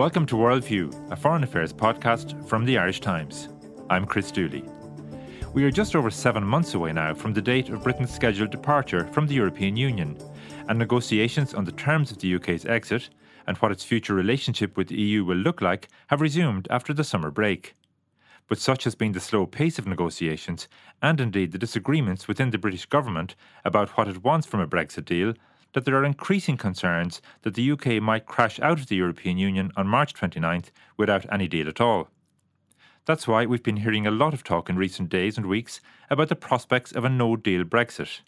Welcome to Worldview, a foreign affairs podcast from the Irish Times. I'm Chris Dooley. We are just over seven months away now from the date of Britain's scheduled departure from the European Union, and negotiations on the terms of the UK's exit and what its future relationship with the EU will look like have resumed after the summer break. But such has been the slow pace of negotiations, and indeed the disagreements within the British government about what it wants from a Brexit deal, that there are increasing concerns that the UK might crash out of the European Union on March 29th without any deal at all. That's why we've been hearing a lot of talk in recent days and weeks about the prospects of a no deal Brexit.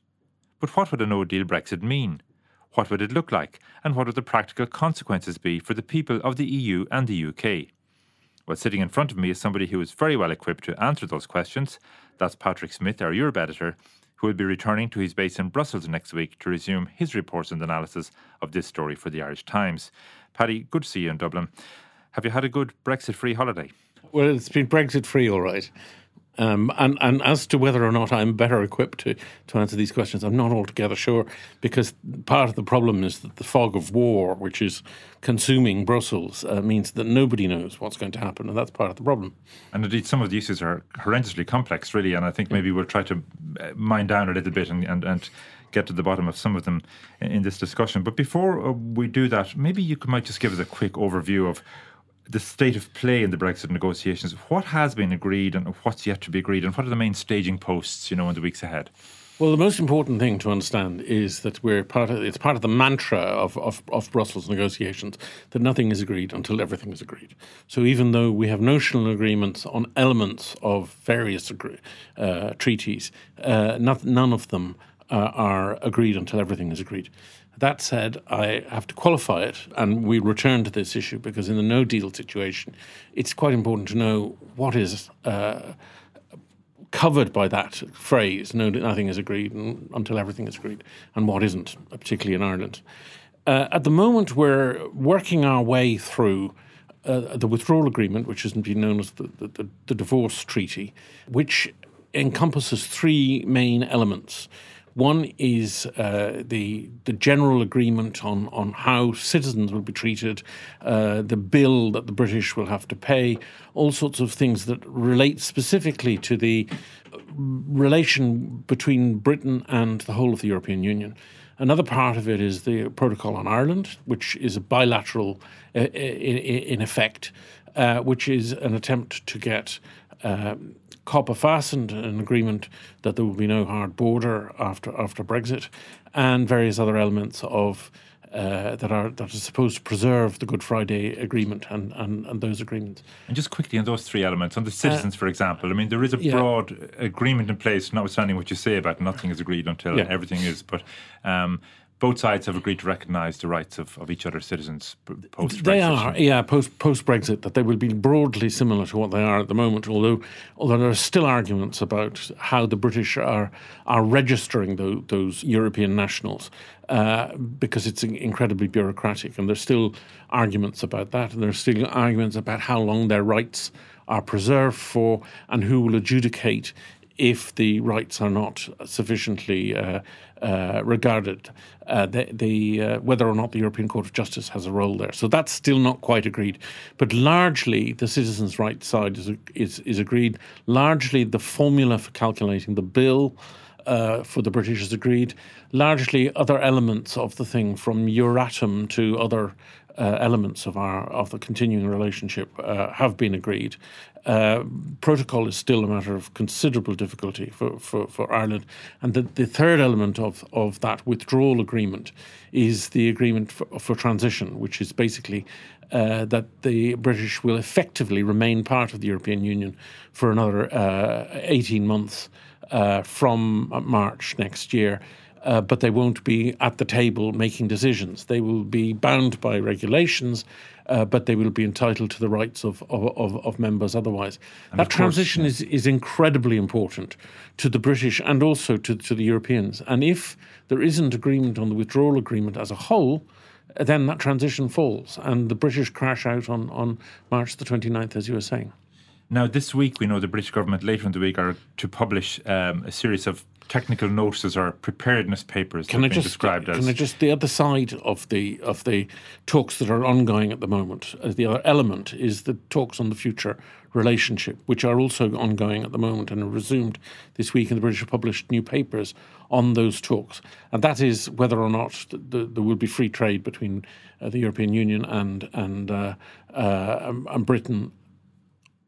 But what would a no deal Brexit mean? What would it look like? And what would the practical consequences be for the people of the EU and the UK? Well, sitting in front of me is somebody who is very well equipped to answer those questions. That's Patrick Smyth, our Europe editor, who will be returning to his base in Brussels next week to resume his reports and analysis of this story for the Irish Times. Paddy, good to see you in Dublin. Have you had a good Brexit free holiday? Well, it's been Brexit free, all right. Um, and, and as to whether or not I'm better equipped to, to answer these questions, I'm not altogether sure because part of the problem is that the fog of war, which is consuming Brussels, uh, means that nobody knows what's going to happen, and that's part of the problem. And indeed, some of the issues are horrendously complex, really, and I think maybe we'll try to uh, mine down a little bit and, and, and get to the bottom of some of them in this discussion. But before uh, we do that, maybe you might just give us a quick overview of the state of play in the Brexit negotiations. What has been agreed and what's yet to be agreed, and what are the main staging posts, you know, in the weeks ahead? Well, the most important thing to understand is that we're part of it's part of the mantra of, of, of, Brussels negotiations that nothing is agreed until everything is agreed. So even though we have notional agreements on elements of various agree, uh, treaties, uh, not, none of them uh, are agreed until everything is agreed. That said, I have to qualify it, and we return to this issue because in the no deal situation, it's quite important to know what is uh, covered by that phrase no, nothing is agreed until everything is agreed, and what isn't, particularly in Ireland. Uh, at the moment, we're working our way through. Uh, the withdrawal agreement, which has been known as the, the, the divorce treaty, which encompasses three main elements. One is uh, the the general agreement on on how citizens will be treated, uh, the bill that the British will have to pay, all sorts of things that relate specifically to the relation between Britain and the whole of the European Union. Another part of it is the protocol on Ireland, which is a bilateral uh, in, in, effect, uh, which is an attempt to get. Um, copper fastened an agreement that there will be no hard border after after Brexit, and various other elements of uh, that are that are supposed to preserve the Good Friday Agreement and, and, and those agreements. And just quickly on those three elements, on the citizens, uh, for example, I mean there is a yeah. broad agreement in place, notwithstanding what you say about nothing is agreed until yeah. everything is. But um, both sides have agreed to recognise the rights of, of each other's citizens post Brexit. They are, yeah, post post Brexit, that they will be broadly similar to what they are at the moment. Although, although there are still arguments about how the British are are registering those, those European nationals. Uh, because it's incredibly bureaucratic, and there's still arguments about that, and there's still arguments about how long their rights are preserved for, and who will adjudicate if the rights are not sufficiently uh, uh, regarded, uh, the, the uh, whether or not the European Court of Justice has a role there. So that's still not quite agreed. But largely, the citizens' rights side is, is, is agreed. Largely, the formula for calculating the bill. Uh, for the British is agreed. Largely, other elements of the thing, from Euratom to other uh, elements of our of the continuing relationship uh, have been agreed. Uh, protocol is still a matter of considerable difficulty for, for, for Ireland. And the, the third element of, of that withdrawal agreement is the agreement for, for transition, which is basically uh, that the British will effectively remain part of the European Union for another uh, 18 months uh, from March next year uh, but they won't be at the table making decisions. They will be bound by regulations, uh, but they will be entitled to the rights of, of, of members otherwise. And that transition course, yeah. is, is incredibly important to the British and also to, to the Europeans. And if there isn't agreement on the withdrawal agreement as a whole, then that transition falls and the British crash out on, on March the 29th, as you were saying. Now, this week, we know the British government later in the week are to publish um, a series of technical notices or preparedness papers can I just, described as. can. I just the other side of the of the talks that are ongoing at the moment? Uh, the other element is the talks on the future relationship, which are also ongoing at the moment and are resumed this week. And the British have published new papers on those talks, and that is whether or not the, the, there will be free trade between uh, the European Union and and uh, uh and Britain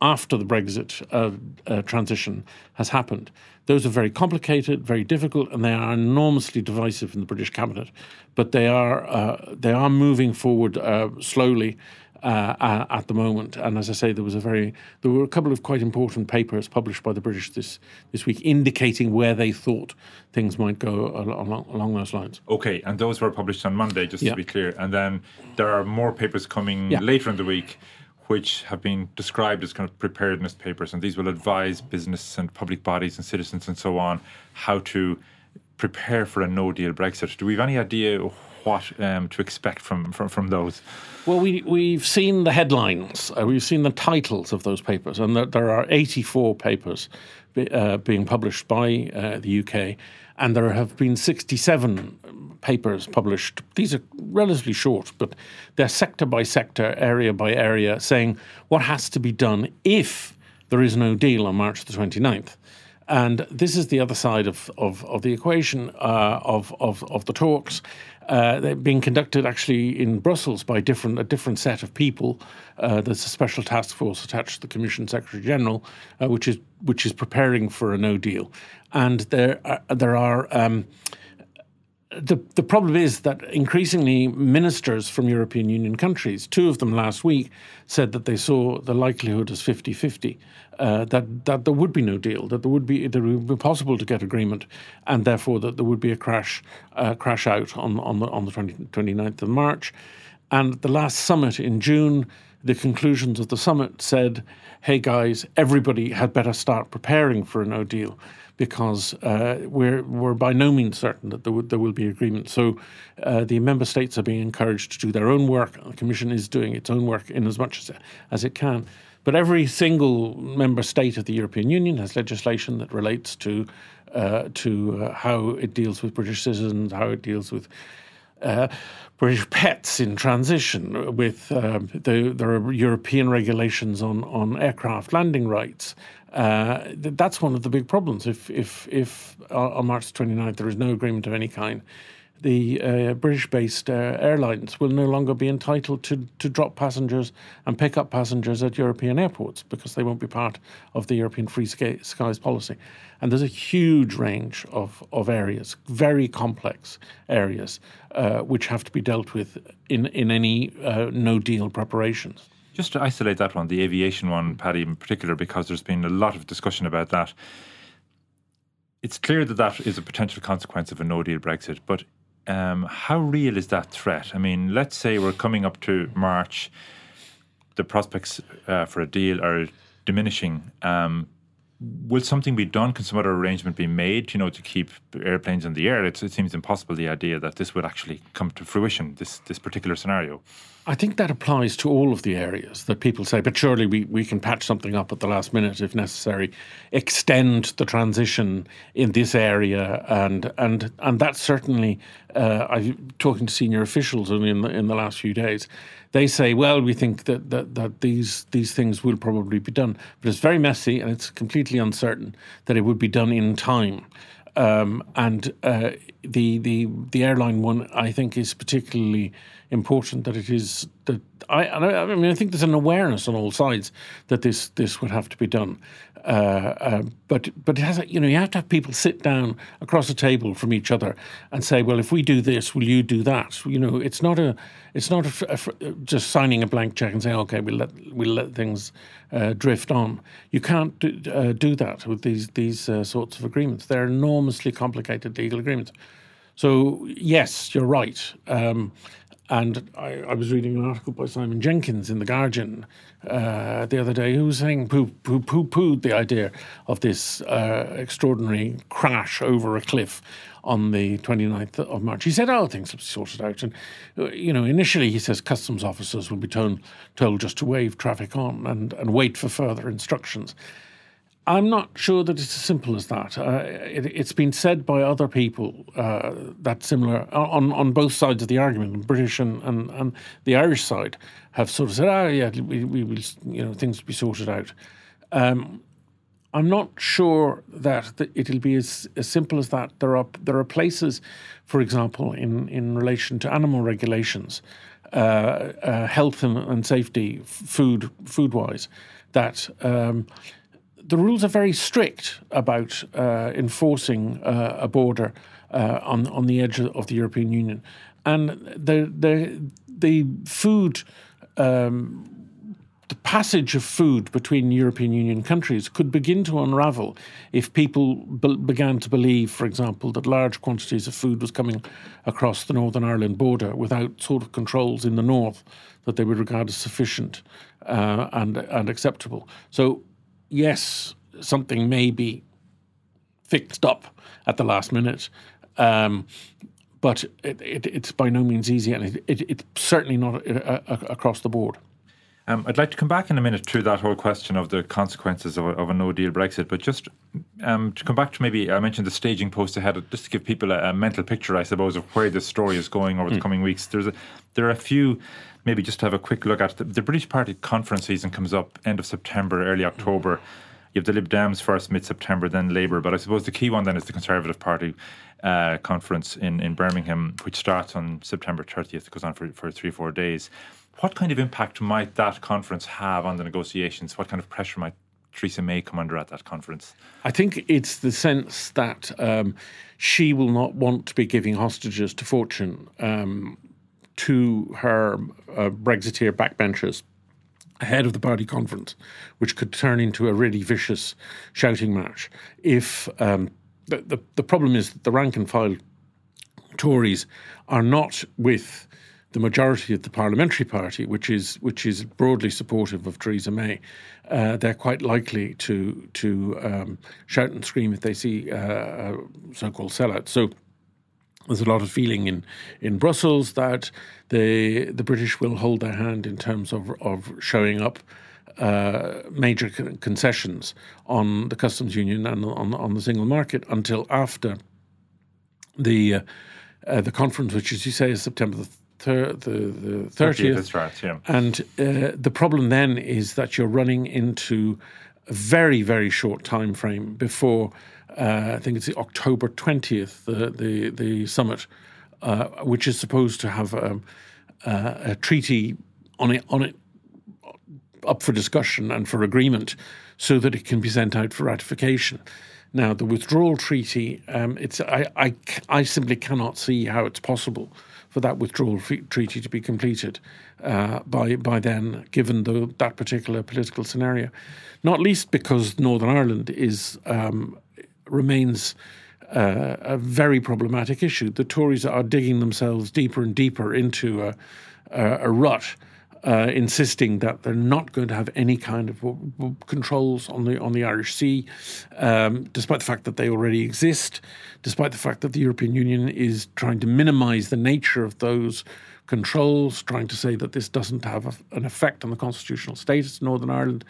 after the Brexit uh, uh, transition has happened. Those are very complicated, very difficult, and they are enormously divisive in the British cabinet. But they are uh, they are moving forward uh, slowly. Uh, at the moment, and as I say, there was a very there were a couple of quite important papers published by the British this this week, indicating where they thought things might go along, along those lines. Okay, and those were published on Monday, just yeah. to be clear. And then there are more papers coming yeah. later in the week which have been described as kind of preparedness papers, and these will advise business and public bodies and citizens and so on how to prepare for a no deal Brexit. Do we have any idea what um, to expect from, from, from those? Well, we, we've seen the headlines, uh, we've seen the titles of those papers, and there, there are 84 papers be, uh, being published by uh, the UK, and there have been 67 papers published. These are relatively short, but they're sector by sector, area by area, saying what has to be done if there is no deal on March the 29th. And this is the other side of, of, of the equation uh, of, of, of the talks. Uh, they're being conducted actually in Brussels by different a different set of people. Uh, there's a special task force attached to the Commission Secretary General, uh, which is which is preparing for a No Deal, and there are, there are. Um, the, the problem is that increasingly ministers from European Union countries, two of them last week, said that they saw the likelihood as 50 50, uh, that, that there would be no deal, that there would be, that it would be possible to get agreement, and therefore that there would be a crash, uh, crash out on, on the, on the 20, 29th of March. And the last summit in June, the conclusions of the summit said, hey guys, everybody had better start preparing for a no deal because uh, we're we're by no means certain that there, w- there will be agreement. So uh, the member states are being encouraged to do their own work. The Commission is doing its own work in as much as as it can. But every single member state of the European Union has legislation that relates to uh, to uh, how it deals with British citizens, how it deals with uh, British pets in transition. With uh, the, there are European regulations on on aircraft landing rights. Uh, that's one of the big problems. If if if on March 29th there is no agreement of any kind, the uh, British-based uh, airlines will no longer be entitled to to drop passengers and pick up passengers at European airports because they won't be part of the European Free Skies policy. And there's a huge range of of areas, very complex areas, uh, which have to be dealt with in in any uh, no deal preparations. Just to isolate that one, the aviation one, Paddy, in particular, because there's been a lot of discussion about that. It's clear that that is a potential consequence of a no deal Brexit, but um, how real is that threat? I mean, let's say we're coming up to March, the prospects uh, for a deal are diminishing. Um, will something be done? Can some other arrangement be made, you know, to keep airplanes in the air? It's, it seems impossible, the idea that this would actually come to fruition, this, this particular scenario. I think that applies to all of the areas that people say, but surely we, we can patch something up at the last minute if necessary, extend the transition in this area, and and and that's certainly. Uh, I'm talking to senior officials in the, in the last few days. They say, well, we think that, that that these these things will probably be done, but it's very messy and it's completely uncertain that it would be done in time. Um, and uh, the the the airline one, I think, is particularly important that it is that I, I mean I think there's an awareness on all sides that this this would have to be done, uh, uh, but but it has you know you have to have people sit down across a table from each other and say well if we do this will you do that? You know it's not a it's not a, a, just signing a blank check and saying okay we'll let we'll let things uh, drift on. You can't do, uh, do that with these these uh, sorts of agreements. They're enormously complicated legal agreements so yes you're right. Um, And I, I, was reading an article by Simon Jenkins in The Guardian uh, the other day who was saying poo poo poo pooed the idea of this uh, extraordinary crash over a cliff on the 29th of March. He said, oh, things will be sorted out. And, you know, initially he says customs officers will be told, told just to wave traffic on and, and wait for further instructions. I'm not sure that it's as simple as that. Uh, it, has been said by other people uh, that similar on, on both sides of the argument, British and, and, and the Irish side have sort of said, "Ah, oh, yeah, we, we will, you know, things will be sorted out." Um, I'm not sure that it'll be as, as simple as that. There are there are places, for example, in, in relation to animal regulations, uh, uh, health and, and, safety, food food wise, that. Um, the rules are very strict about uh, enforcing uh, a border uh, on on the edge of the European Union, and the the the food. Um, the passage of food between European Union countries could begin to unravel if people be- began to believe, for example, that large quantities of food was coming across the Northern Ireland border without sort of controls in the north that they would regard as sufficient uh, and and acceptable. So yes, something may be fixed up at the last minute. Um, but it, it, it's by no means easy, and it, it's certainly not uh, uh, across the board. Um, I'd like to come back in a minute to that whole question of the consequences of a, of a no deal Brexit, but just um, to come back to maybe I mentioned the staging post ahead, just to give people a, a mental picture, I suppose, of where this story is going over mm. the hmm. coming weeks. There's a, there are a few maybe just to have a quick look at the, the British Party conference season comes up end of September, early October. You have the Lib Dems first, mid September, then Labour. But I suppose the key one then is the Conservative Party uh, conference in, in Birmingham, which starts on September 30th, goes on for, for three, four days. What kind of impact might that conference have on the negotiations? What kind of pressure might Theresa May come under at that conference? I think it's the sense that um, she will not want to be giving hostages to fortune. Um, to her uh, Brexiteer backbenchers ahead of the party conference, which could turn into a really vicious shouting match. If um, the, the, the problem is that the rank and file Tories are not with the majority of the parliamentary party, which is which is broadly supportive of Theresa May, uh, they're quite likely to to um, shout and scream if they see uh, so-called sellouts. So there's a lot of feeling in, in Brussels that the the British will hold their hand in terms of of showing up uh, major concessions on the customs union and on on the single market until after the uh, uh, the conference, which, as you say, is September the thir- the, the 30th. That's right, yeah. And uh, the problem then is that you're running into a very, very short time frame before I think it's the October 20th, the, the, the summit, uh, which is supposed to have um, uh, a treaty on it, on it up for discussion and for agreement so that it can be sent out for ratification. Now, the withdrawal treaty, um, it's, I, I, I simply cannot see how it's possible for that withdrawal treaty to be completed uh, by by then, given the, that particular political scenario. Not least because Northern Ireland is um, remains uh, a very problematic issue. The Tories are digging themselves deeper and deeper into a, a, a rut. Uh, insisting that they're not going to have any kind of controls on the on the Irish Sea, um, despite the fact that they already exist, despite the fact that the European Union is trying to minimise the nature of those controls, trying to say that this doesn't have a, an effect on the constitutional status of Northern Ireland.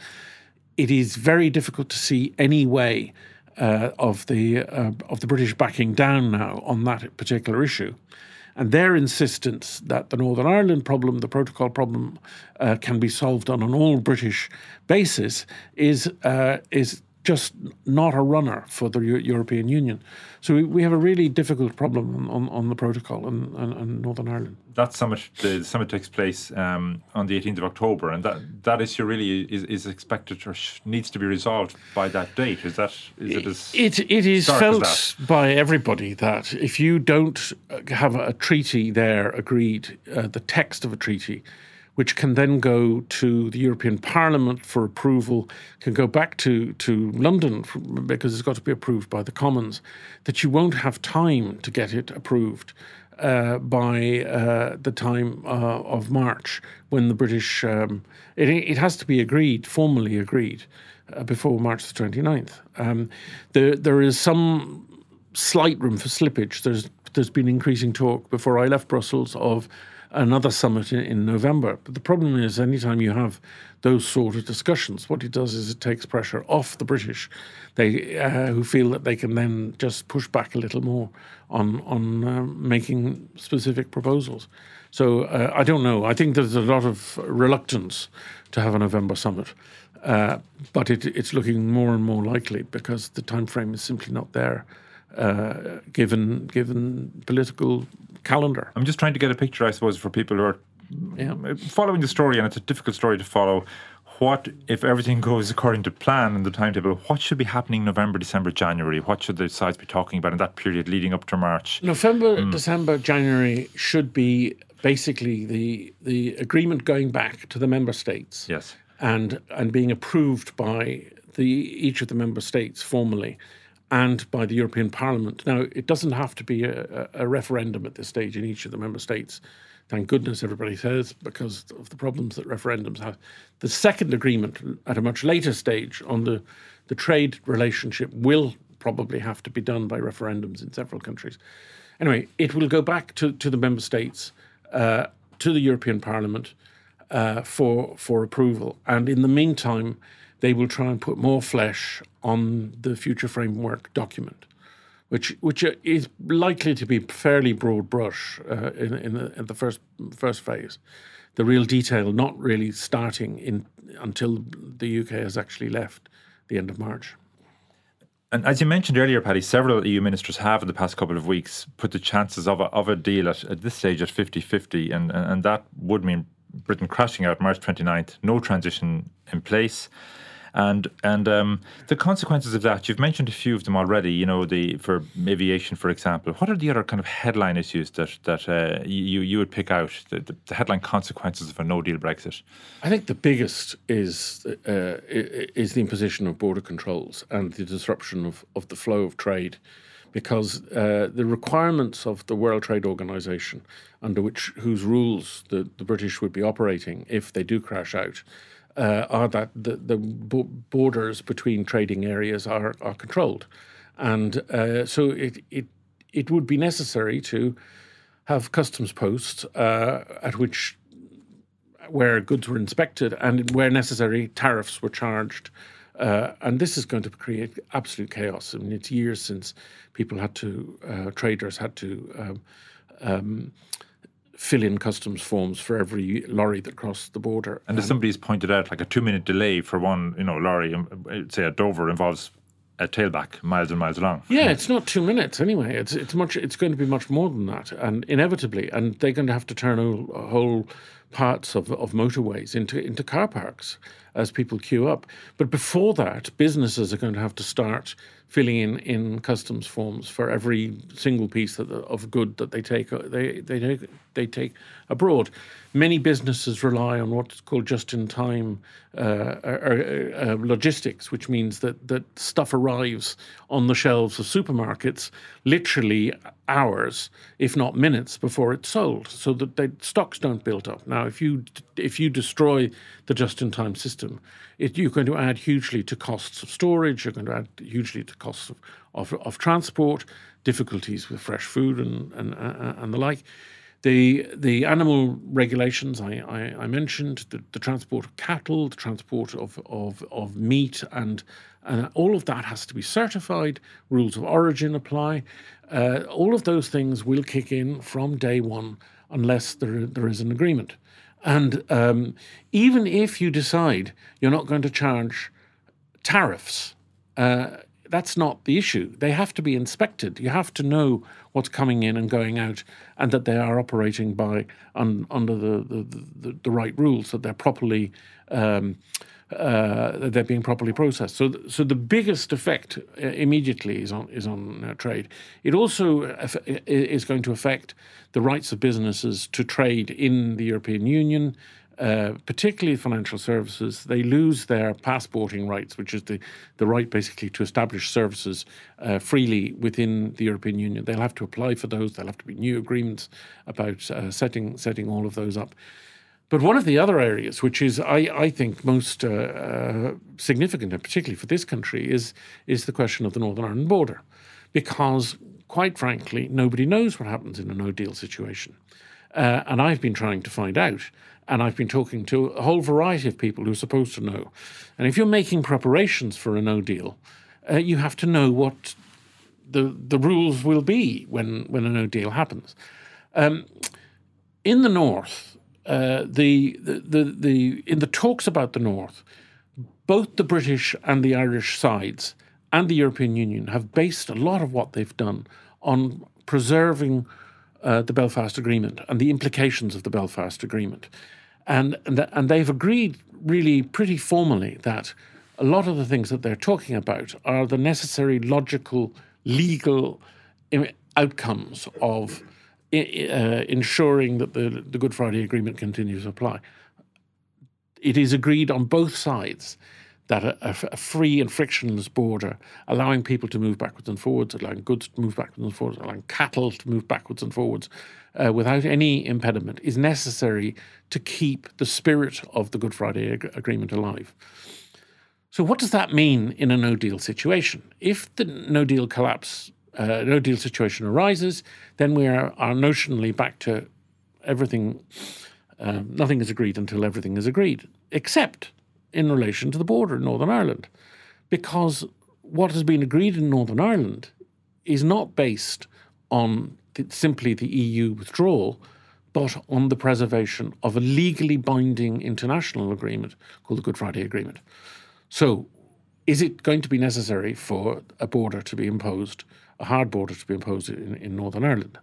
It is very difficult to see any way uh, of the uh, of the British backing down now on that particular issue, and their insistence that the Northern Ireland problem, the protocol problem, uh, can be solved on an all British basis is uh, is just not a runner for the European Union. So we, we have a really difficult problem on, on the protocol in, in, in, Northern Ireland. That summit, the summit takes place um, on the 18th of October, and that, that issue really is, is expected or needs to be resolved by that date. Is that is it as it, it is felt by everybody that if you don't have a treaty there agreed, uh, the text of a treaty which can then go to the European Parliament for approval, can go back to, to London for, because it's got to be approved by the Commons, that you won't have time to get it approved uh, by uh, the time uh, of March when the British. Um, it, it has to be agreed, formally agreed, uh, before March the 29th. Um, there, there is some slight room for slippage. There's there's been increasing talk before I left Brussels of another summit in, in, November. But the problem is, anytime you have those sort of discussions, what it does is it takes pressure off the British, they uh, who feel that they can then just push back a little more on on uh, making specific proposals. So uh, I don't know. I think there's a lot of reluctance to have a November summit. Uh, but it, it's looking more and more likely because the time frame is simply not there uh, given given political calendar. I'm just trying to get a picture, I suppose, for people who are yeah. following the story, and it's a difficult story to follow. What if everything goes according to plan and the timetable? What should be happening November, December, January? What should the sides be talking about in that period leading up to March? November, mm. December, January should be basically the the agreement going back to the member states. Yes, and and being approved by the each of the member states formally and by the European Parliament. Now, it doesn't have to be a, a, referendum at this stage in each of the member states. Thank goodness everybody says, because of the problems that referendums have. The second agreement at a much later stage on the, the trade relationship will probably have to be done by referendums in several countries. Anyway, it will go back to, to the member states, uh, to the European Parliament uh, for, for approval. And in the meantime, they will try and put more flesh on the future framework document, which which is likely to be fairly broad brush uh, in, in the, in, the, first first phase. The real detail not really starting in until the UK has actually left the end of March. And as you mentioned earlier, Paddy, several EU ministers have in the past couple of weeks put the chances of a, of a deal at, at this stage at 50 50, and, and that would mean Britain crashing out March 29th, no transition in place and and um, the consequences of that. You've mentioned a few of them already. You know, the for aviation, for example. What are the other kind of headline issues that that uh, you you would pick out? The, the, headline consequences of a No Deal Brexit. I think the biggest is uh, is the imposition of border controls and the disruption of, of the flow of trade because uh, the requirements of the World Trade Organization, under which whose rules the, the British would be operating if they do crash out, uh, are that the, the borders between trading areas are, are controlled. And uh, so it, it, it would be necessary to have customs posts uh, at which where goods were inspected and where necessary tariffs were charged. Uh, and this is going to create absolute chaos. I mean, it's years since people had to, uh, traders had to um, um, fill in customs forms for every lorry that crossed the border. And as somebody's pointed out, like a two minute delay for one, you know, lorry, um, say at Dover, involves a tailback miles and miles long. Yeah, it's not two minutes anyway. It's it's much. It's going to be much more than that, and inevitably, and they're going to have to turn whole parts of, of motorways into into car parks as people queue up. But before that, businesses are going to have to start filling in in customs forms for every single piece of, of good that they take uh, they they take they take abroad. Many businesses rely on what's called just-in-time uh, uh, uh, logistics, which means that that stuff arrives on the shelves of supermarkets literally hours, if not minutes, before it's sold, so that the stocks don't build up. Now, if you if you destroy the just-in-time system, it, you're going to add hugely to costs of storage. You're going to add hugely to costs of, of, of transport, difficulties with fresh food and and, uh, and the like. The the animal regulations I, I, I mentioned, the, the, transport of cattle, the transport of, of, of meat, and, and all of that has to be certified. Rules of origin apply. Uh, all of those things will kick in from day one unless there, there is an agreement. And um, even if you decide you're not going to charge tariffs, uh, that's not the issue. They have to be inspected. You have to know what's coming in and going out, and that they are operating by un, under the, the, the, the, right rules, that they're properly um, uh, they're being properly processed. So, so the biggest effect uh, immediately is on is on uh, trade. It also is going to affect the rights of businesses to trade in the European Union. Uh, particularly financial services, they lose their passporting rights, which is the, the right basically to establish services uh, freely within the European Union. They'll have to apply for those. There'll have to be new agreements about uh, setting setting all of those up. But one of the other areas, which is I, I think most uh, uh, significant, and particularly for this country, is is the question of the Northern Ireland border, because quite frankly, nobody knows what happens in a No Deal situation. And I've been trying to find out. And I've been talking to a whole variety of people who are supposed to know. And if you're making preparations for a no deal, uh, you have to know what the the rules will be when, when a no deal happens. Um, in the north, uh, the, the, the, the in the talks about the north, both the British and the Irish sides and the European Union have based a lot of what they've done on preserving uh, the Belfast Agreement and the implications of the Belfast Agreement. And, and, and they've agreed really pretty formally that a lot of the things that they're talking about are the necessary logical, legal outcomes of uh, ensuring that the, the Good Friday Agreement continues to apply. It is agreed on both sides that a, a, free and frictionless border, allowing people to move backwards and forwards, allowing goods to move backwards and forwards, allowing cattle to move backwards and forwards uh, without any impediment, is necessary to keep the spirit of the Good Friday ag- Agreement alive. So, what does that mean in a no deal situation? If the no deal collapse, uh, no deal situation arises, then we are, are notionally back to everything. Uh, nothing is agreed until everything is agreed, except in relation to the border in Northern Ireland. Because what has been agreed in Northern Ireland is not based on the, simply the EU withdrawal, but on the preservation of a legally binding international agreement called the Good Friday Agreement. So, is it going to be necessary for a border to be imposed, a hard border to be imposed in, in Northern Ireland?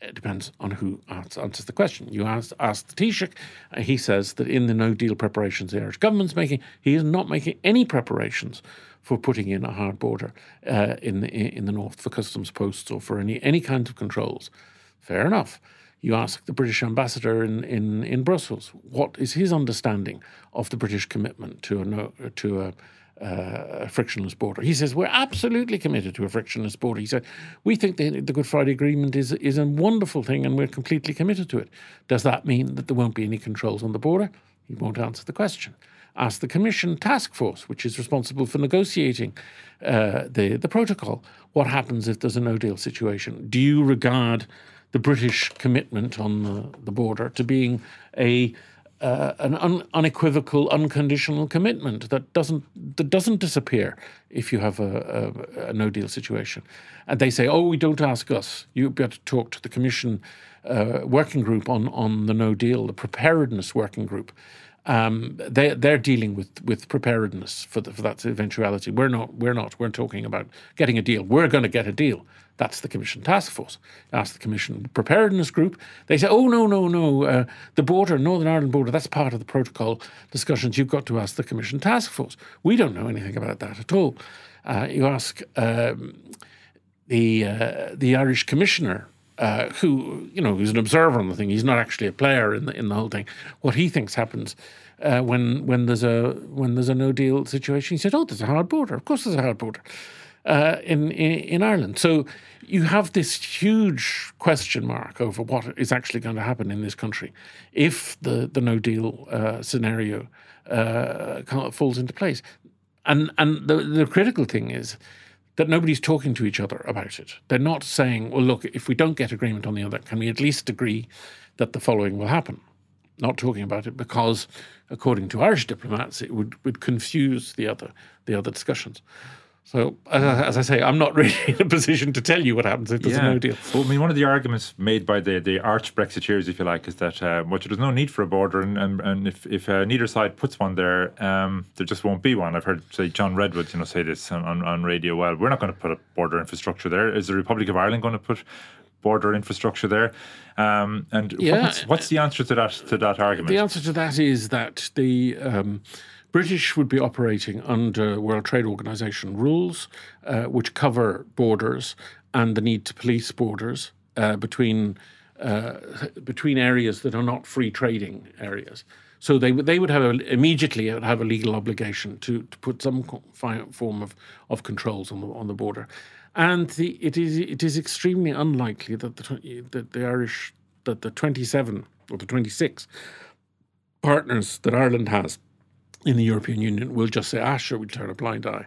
It depends on who answers the question. You ask, ask the Taoiseach, uh, he says that in the no deal preparations the Irish government's making, he is not making any preparations for putting in a hard border uh, in, the, in the north for customs posts or for any, any kind of controls. Fair enough. You ask the British ambassador in, in, in Brussels, what is his understanding of the British commitment to a, no, to a uh, a frictionless border. He says we're absolutely committed to a frictionless border. He said we think the, the Good Friday Agreement is is a wonderful thing, and we're completely committed to it. Does that mean that there won't be any controls on the border? He won't answer the question. Ask the Commission task force, which is responsible for negotiating uh, the the protocol. What happens if there's a no deal situation? Do you regard the British commitment on the, the border to being a uh, an un- unequivocal, unconditional commitment that doesn't that doesn't disappear if you have a, a, a, no deal situation. And they say, "Oh, we don't ask us. You better talk to the Commission uh, working group on on the no deal, the preparedness working group." Um, they they're dealing with with preparedness for the, for that eventuality. We're not we're not we're talking about getting a deal. We're going to get a deal. That's the Commission task force. Ask the Commission preparedness group. They say, oh, no, no, no, uh, the border, Northern Ireland border, that's part of the protocol discussions. You've got to ask the Commission task force. We don't know anything about that at all. Uh, you ask um, the, uh, the Irish Commissioner uh, who you know who's an observer on the thing. He's not actually a player in the in the whole thing. What he thinks happens uh, when when there's a when there's a no deal situation. He said, "Oh, there's a hard border. Of course, there's a hard border." uh, in, in, in Ireland. So you have this huge question mark over what is actually going to happen in this country if the the No Deal uh, scenario uh, falls into place. And and the the critical thing is that nobody's talking to each other about it. They're not saying, well, look, if we don't get agreement on the other, can we at least agree that the following will happen? Not talking about it because, according to Irish diplomats, it would, would confuse the other the other discussions. So, uh, as I say, I'm not really in a position to tell you what happens if there's yeah. a no deal. Well, I mean, one of the arguments made by the, the arch Brexiteers, if you like, is that uh, well, there's no need for a border, and, and, and if, if uh, neither side puts one there, um, there just won't be one. I've heard, say, John Redwood, you know, say this on, on, on radio. Well, we're not going to put a border infrastructure there. Is the Republic of Ireland going to put border infrastructure there? Um, and yeah. what's, what's, the answer to that to that argument? The answer to that is that the um, British would be operating under World Trade Organization rules, uh, which cover borders and the need to police borders uh, between uh, between areas that are not free trading areas. So they they would have a, immediately have a legal obligation to, to put some form of, of controls on the on the border, and the, it is it is extremely unlikely that the that the Irish that the twenty seven or the twenty six partners that Ireland has in the European Union will just say, "Ah, sure, we'll turn a blind eye."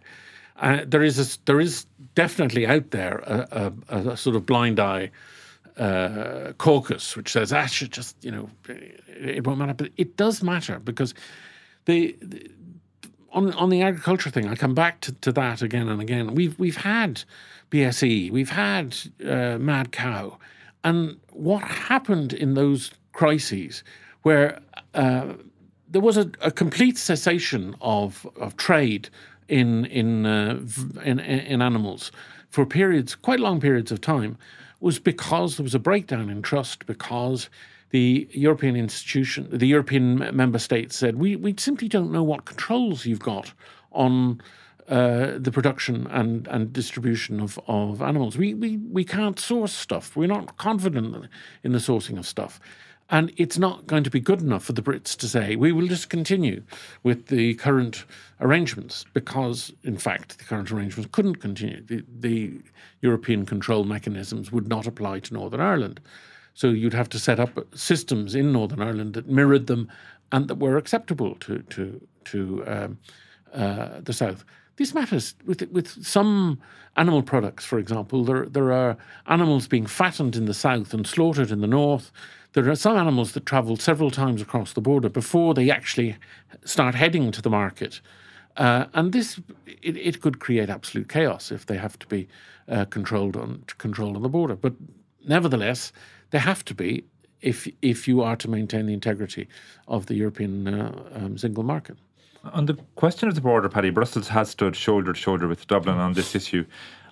Uh, there is a, there is definitely out there a, a, a sort of blind eye uh, caucus which says, "Ah, just you know, it won't matter." But it does matter because the, the on on the agriculture thing, I come back to, to that again and again. We've we've had BSE, we've had uh, Mad Cow, and what happened in those crises where uh, there was a, a, complete cessation of, of trade in in, uh, in in animals for periods, quite long periods of time, was because there was a breakdown in trust because the European institution, the European member states said, we, we simply don't know what controls you've got on uh, the production and, and distribution of, of animals. We, we, we can't source stuff. We're not confident in the sourcing of stuff. And it's not going to be good enough for the Brits to say, we will just continue with the current arrangements, because, in fact, the current arrangements couldn't continue. The, the European control mechanisms would not apply to Northern Ireland. So you'd have to set up systems in Northern Ireland that mirrored them and that were acceptable to, to, to um, uh, the South. This matters with with some animal products, for example. There there are animals being fattened in the south and slaughtered in the north, there are some animals that travel several times across the border before they actually start heading to the market. Uh, and this it, it, could create absolute chaos if they have to be uh, controlled on controlled on the border. But nevertheless, they have to be if if you are to maintain the integrity of the European uh, um, single market. On the question of the border, Paddy, Brussels has stood shoulder to shoulder with Dublin on this issue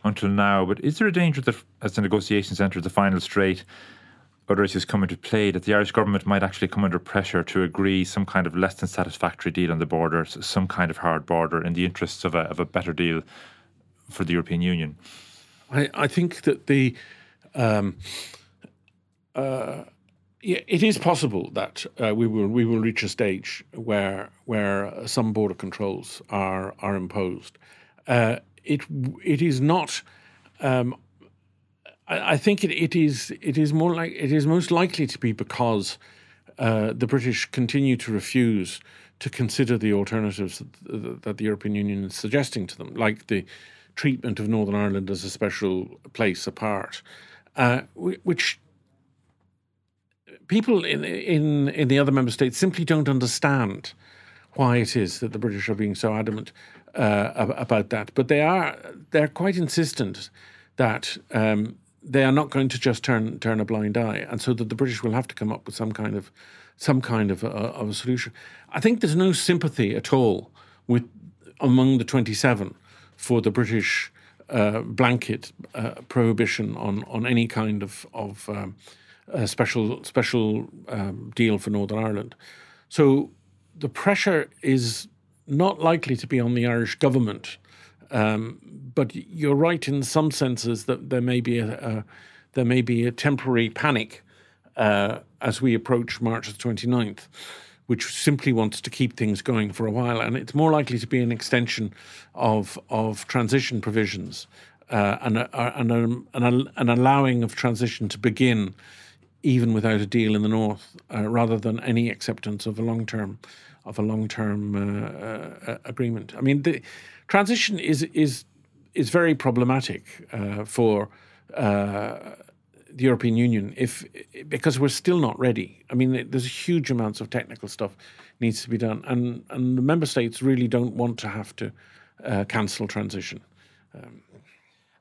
until now. But is there a danger that, as the negotiations enter the final straight, other issues come into play that the Irish government might actually come under pressure to agree some kind of less than satisfactory deal on the border, some kind of hard border in the interests of a, of a better deal for the European Union? I, I think that the um, uh, yeah, it is possible that uh, we will we will reach a stage where where some border controls are are imposed. Uh, it it is not um, I, think it, it is it is more like it is most likely to be because uh, the British continue to refuse to consider the alternatives that, that the European Union is suggesting to them, like the treatment of Northern Ireland as a special place apart, uh, which people in in in the other member states simply don't understand why it is that the British are being so adamant uh, about that. But they are they're quite insistent that um, they are not going to just turn turn a blind eye, and so that the British will have to come up with some kind of some kind of a, of a solution. I think there's no sympathy at all with among the 27 for the British uh, blanket uh, prohibition on on any kind of of um, special special um, deal for Northern Ireland. So the pressure is not likely to be on the Irish government um, but you're right in some senses that there may be a, a there may be a temporary panic uh, as we approach March the 29th, which simply wants to keep things going for a while, and it's more likely to be an extension of of transition provisions uh, and, a, and, a, an allowing of transition to begin even without a deal in the north, uh, rather than any acceptance of a long term of a long term uh, uh, agreement. I mean, the transition is is is very problematic uh, for uh, the European Union if because we're still not ready. I mean, there's huge amounts of technical stuff needs to be done, and and the member states really don't want to have to uh, cancel transition. Um,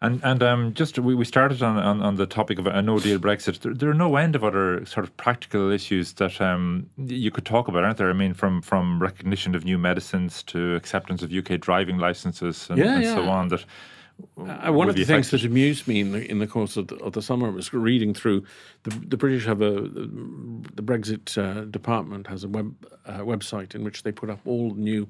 and and um, just we, we started on, on, on the topic of a no deal Brexit. There, there, are no end of other sort of practical issues that um, you could talk about, aren't there? I mean, from from recognition of new medicines to acceptance of UK driving licenses and, yeah, and yeah. so on. That uh, one of the things that amused me in the in the course of the, of the summer was reading through the the British have a the Brexit uh, department has a web uh, website in which they put up all new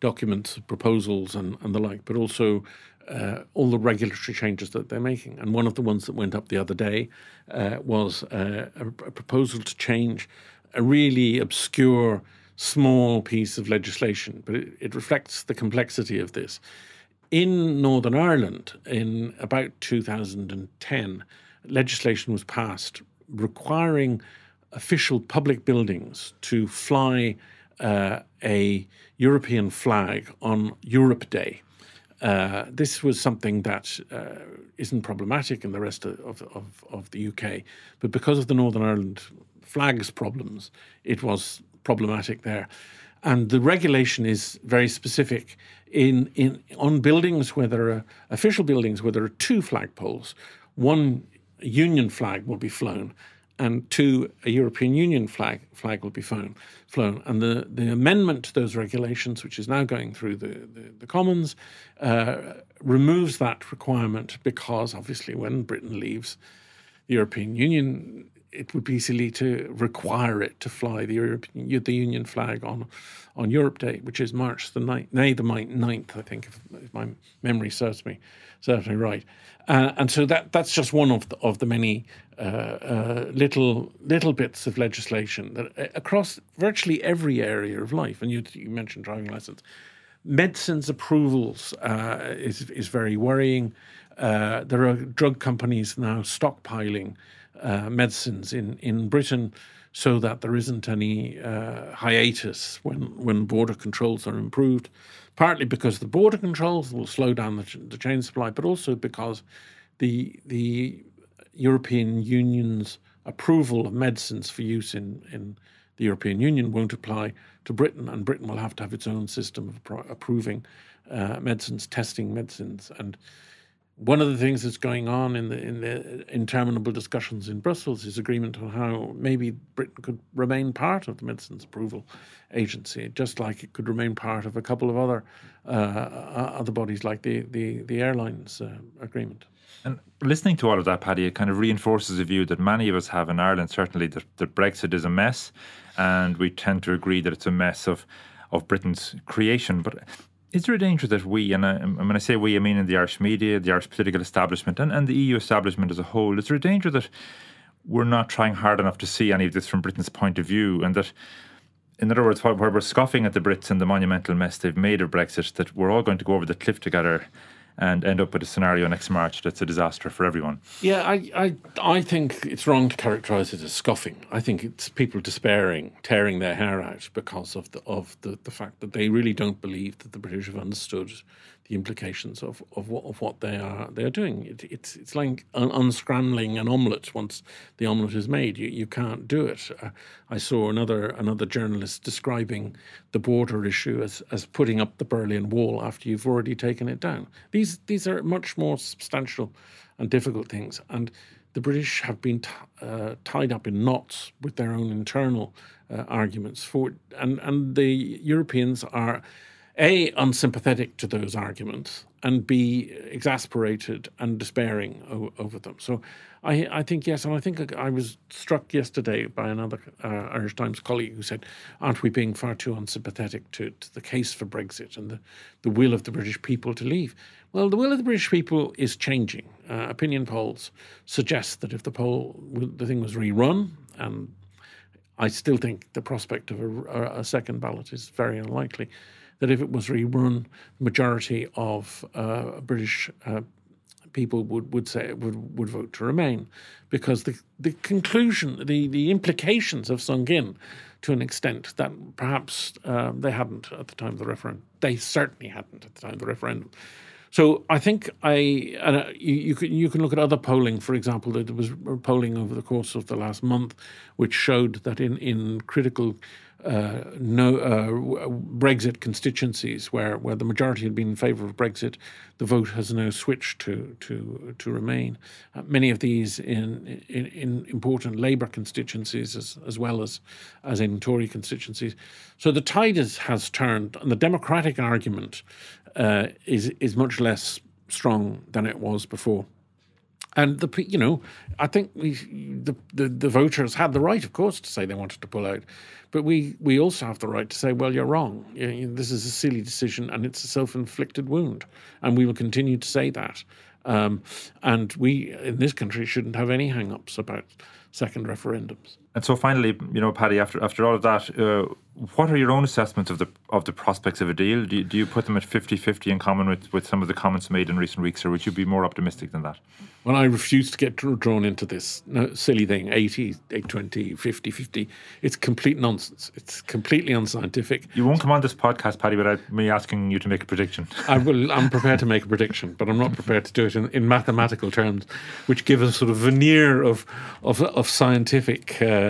documents, proposals, and, and the like, but also uh, all the regulatory changes that they're making. And one of the ones that went up the other day uh, was uh, a, a, proposal to change a really obscure small piece of legislation, but it, it reflects the complexity of this. In Northern Ireland, in about 2010, legislation was passed requiring official public buildings to fly uh, a European flag on Europe Day. Uh, this was something that uh, not problematic in the rest of, of, of, the UK, but because of the Northern Ireland flags problems, it was problematic there. And the regulation is very specific in, in on buildings where there are official buildings where there are two flagpoles, one Union flag will be flown and two, a European Union flag flag will be flown. flown. And the, the amendment to those regulations, which is now going through the, the, the Commons, uh, removes that requirement because obviously when Britain leaves the European Union, it would be silly to require it to fly the European the Union flag on on Europe Day, which is March the 9th, May the 9th, I think, if, if my memory serves me certainly right. Uh, and so that that's just one of the, of the many uh, uh, little little bits of legislation that uh, across virtually every area of life. And you, you mentioned driving lessons, medicines approvals uh, is is very worrying. Uh, there are drug companies now stockpiling medicines in in Britain so that there isn't any uh, hiatus when, when border controls are improved, partly because the border controls will slow down the, the chain supply, but also because the, the European Union's approval of medicines for use in, in the European Union won't apply to Britain, and Britain will have to have its own system of pro- approving uh, medicines, testing medicines, and one of the things that's going on in the in the interminable discussions in Brussels is agreement on how maybe Britain could remain part of the Medicines Approval Agency, just like it could remain part of a couple of other uh, other bodies, like the the the airlines uh, agreement. And listening to all of that, Paddy, it kind of reinforces a view that many of us have in Ireland. Certainly, that, that Brexit is a mess, and we tend to agree that it's a mess of of Britain's creation. But is there a danger that we, and, I, when I say we, I mean in the Irish media, the Irish political establishment, and, and the EU establishment as a whole, is there a danger that we're not trying hard enough to see any of this from Britain's point of view, and that, in other words, while we're scoffing at the Brits and the monumental mess they've made of Brexit, that we're all going to go over the cliff together and end up with a scenario next March that's a disaster for everyone. Yeah, I, I, I think it's wrong to characterise it as scoffing. I think it's people despairing, tearing their hair out because of the of the, the fact that they really don't believe that the British have understood the implications of, of what of what they are they are doing. It, it's it's like un- unscrambling an omelette once the omelette is made. You you can't do it. Uh, I saw another another journalist describing the border issue as as putting up the Berlin Wall after you've already taken it down. These these are much more substantial and difficult things, and the British have been t- uh, tied up in knots with their own internal uh, arguments for, and and the Europeans are a, unsympathetic to those arguments, and B, exasperated and despairing o- over them. So I, I think, yes, and I think I was struck yesterday by another uh, Irish Times colleague who said, Aren't we being far too unsympathetic to, to the case for Brexit and the, the will of the British people to leave? Well, the will of the British people is changing. Uh, opinion polls suggest that if the poll, the thing was rerun, and I still think the prospect of a, a second ballot is very unlikely that if it was rerun, the majority of uh, British uh, people would, would say would would vote to remain, because the the conclusion, the the implications have sunk in to an extent that perhaps uh, they hadn't at the time of the referendum. They certainly hadn't at the time of the referendum. So I think I uh, you, you, can you can look at other polling, for example, there was polling over the course of the last month, which showed that in in critical uh, no uh, Brexit constituencies where, where the majority had been in favour of Brexit, the vote has now switched to to to remain. Uh, many of these in, in, in important Labour constituencies as as well as as in Tory constituencies. So the tide has, has turned, and the democratic argument uh, is is much less strong than it was before. And the you know, I think we the, the, the voters had the right, of course, to say they wanted to pull out, but we we also have the right to say, well, you're wrong. This is a silly decision, and it's a self-inflicted wound, and we will continue to say that Um, and we in this country shouldn't have any hang ups about second referendums. And so, finally, you know, Paddy, after after all of that, uh, what are your own assessments of the of the prospects of a deal? Do you, do you put them at 50-50 in common with, with some of the comments made in recent weeks, or would you be more optimistic than that? Well, I refuse to get drawn into this silly thing 80, 820, 50 50. It's complete nonsense. It's completely unscientific. You won't come on this podcast, Paddy, without me asking you to make a prediction. I will, I'm prepared to make a prediction, but I'm not prepared to do it in, in mathematical terms, which give a sort of veneer of, of, of scientific. Uh,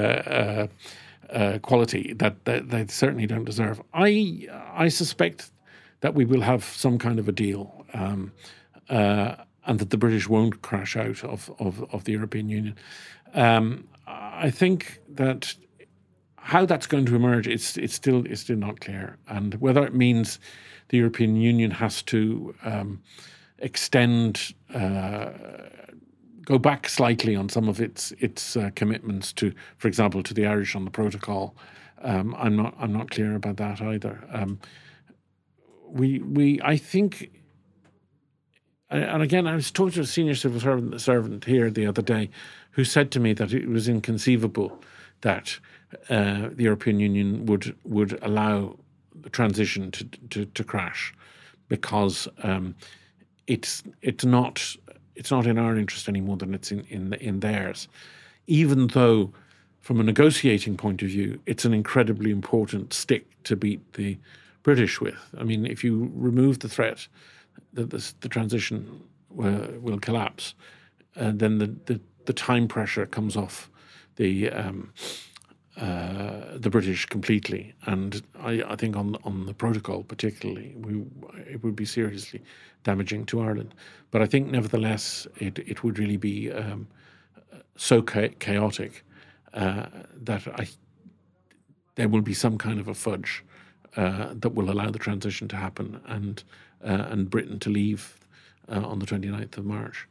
quality that, that they certainly don't deserve. I I suspect that we will have some kind of a deal, um, uh, and that the British won't crash out of of, of the European Union. Um, I think that how that's going to emerge, it's it's still it's still not clear, and whether it means the European Union has to um, extend. Uh, go back slightly on some of its its uh, commitments to, for example, to the Irish on the protocol. Um, I'm not I'm not clear about that either. Um, we we I think, and again, I was talking to a senior civil servant, servant here the other day, who said to me that it was inconceivable that uh, the European Union would would allow the transition to to, to crash because um, it's it's not it's not in our interest any more than it's in, in, in theirs. Even though, from a negotiating point of view, it's an incredibly important stick to beat the British with. I mean, if you remove the threat that this, the transition will, will collapse, uh, then the, the, the, time pressure comes off the um, uh, the British completely, and I, I, think on on the protocol particularly, we it would be seriously damaging to Ireland. But I think, nevertheless, it it would really be um, so chaotic uh, that I there will be some kind of a fudge uh, that will allow the transition to happen and uh, and Britain to leave uh, on the 29th of March.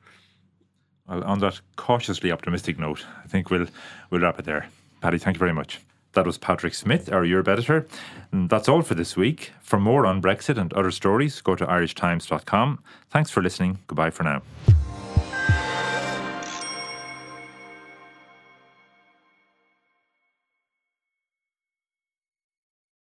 Well, on that cautiously optimistic note, I think we'll we'll wrap it there. Paddy, thank you very much. That was Patrick Smyth, our Europe editor. And that's all for this week. For more on Brexit and other stories, go to irishtimes.com. Thanks for listening. Goodbye for now.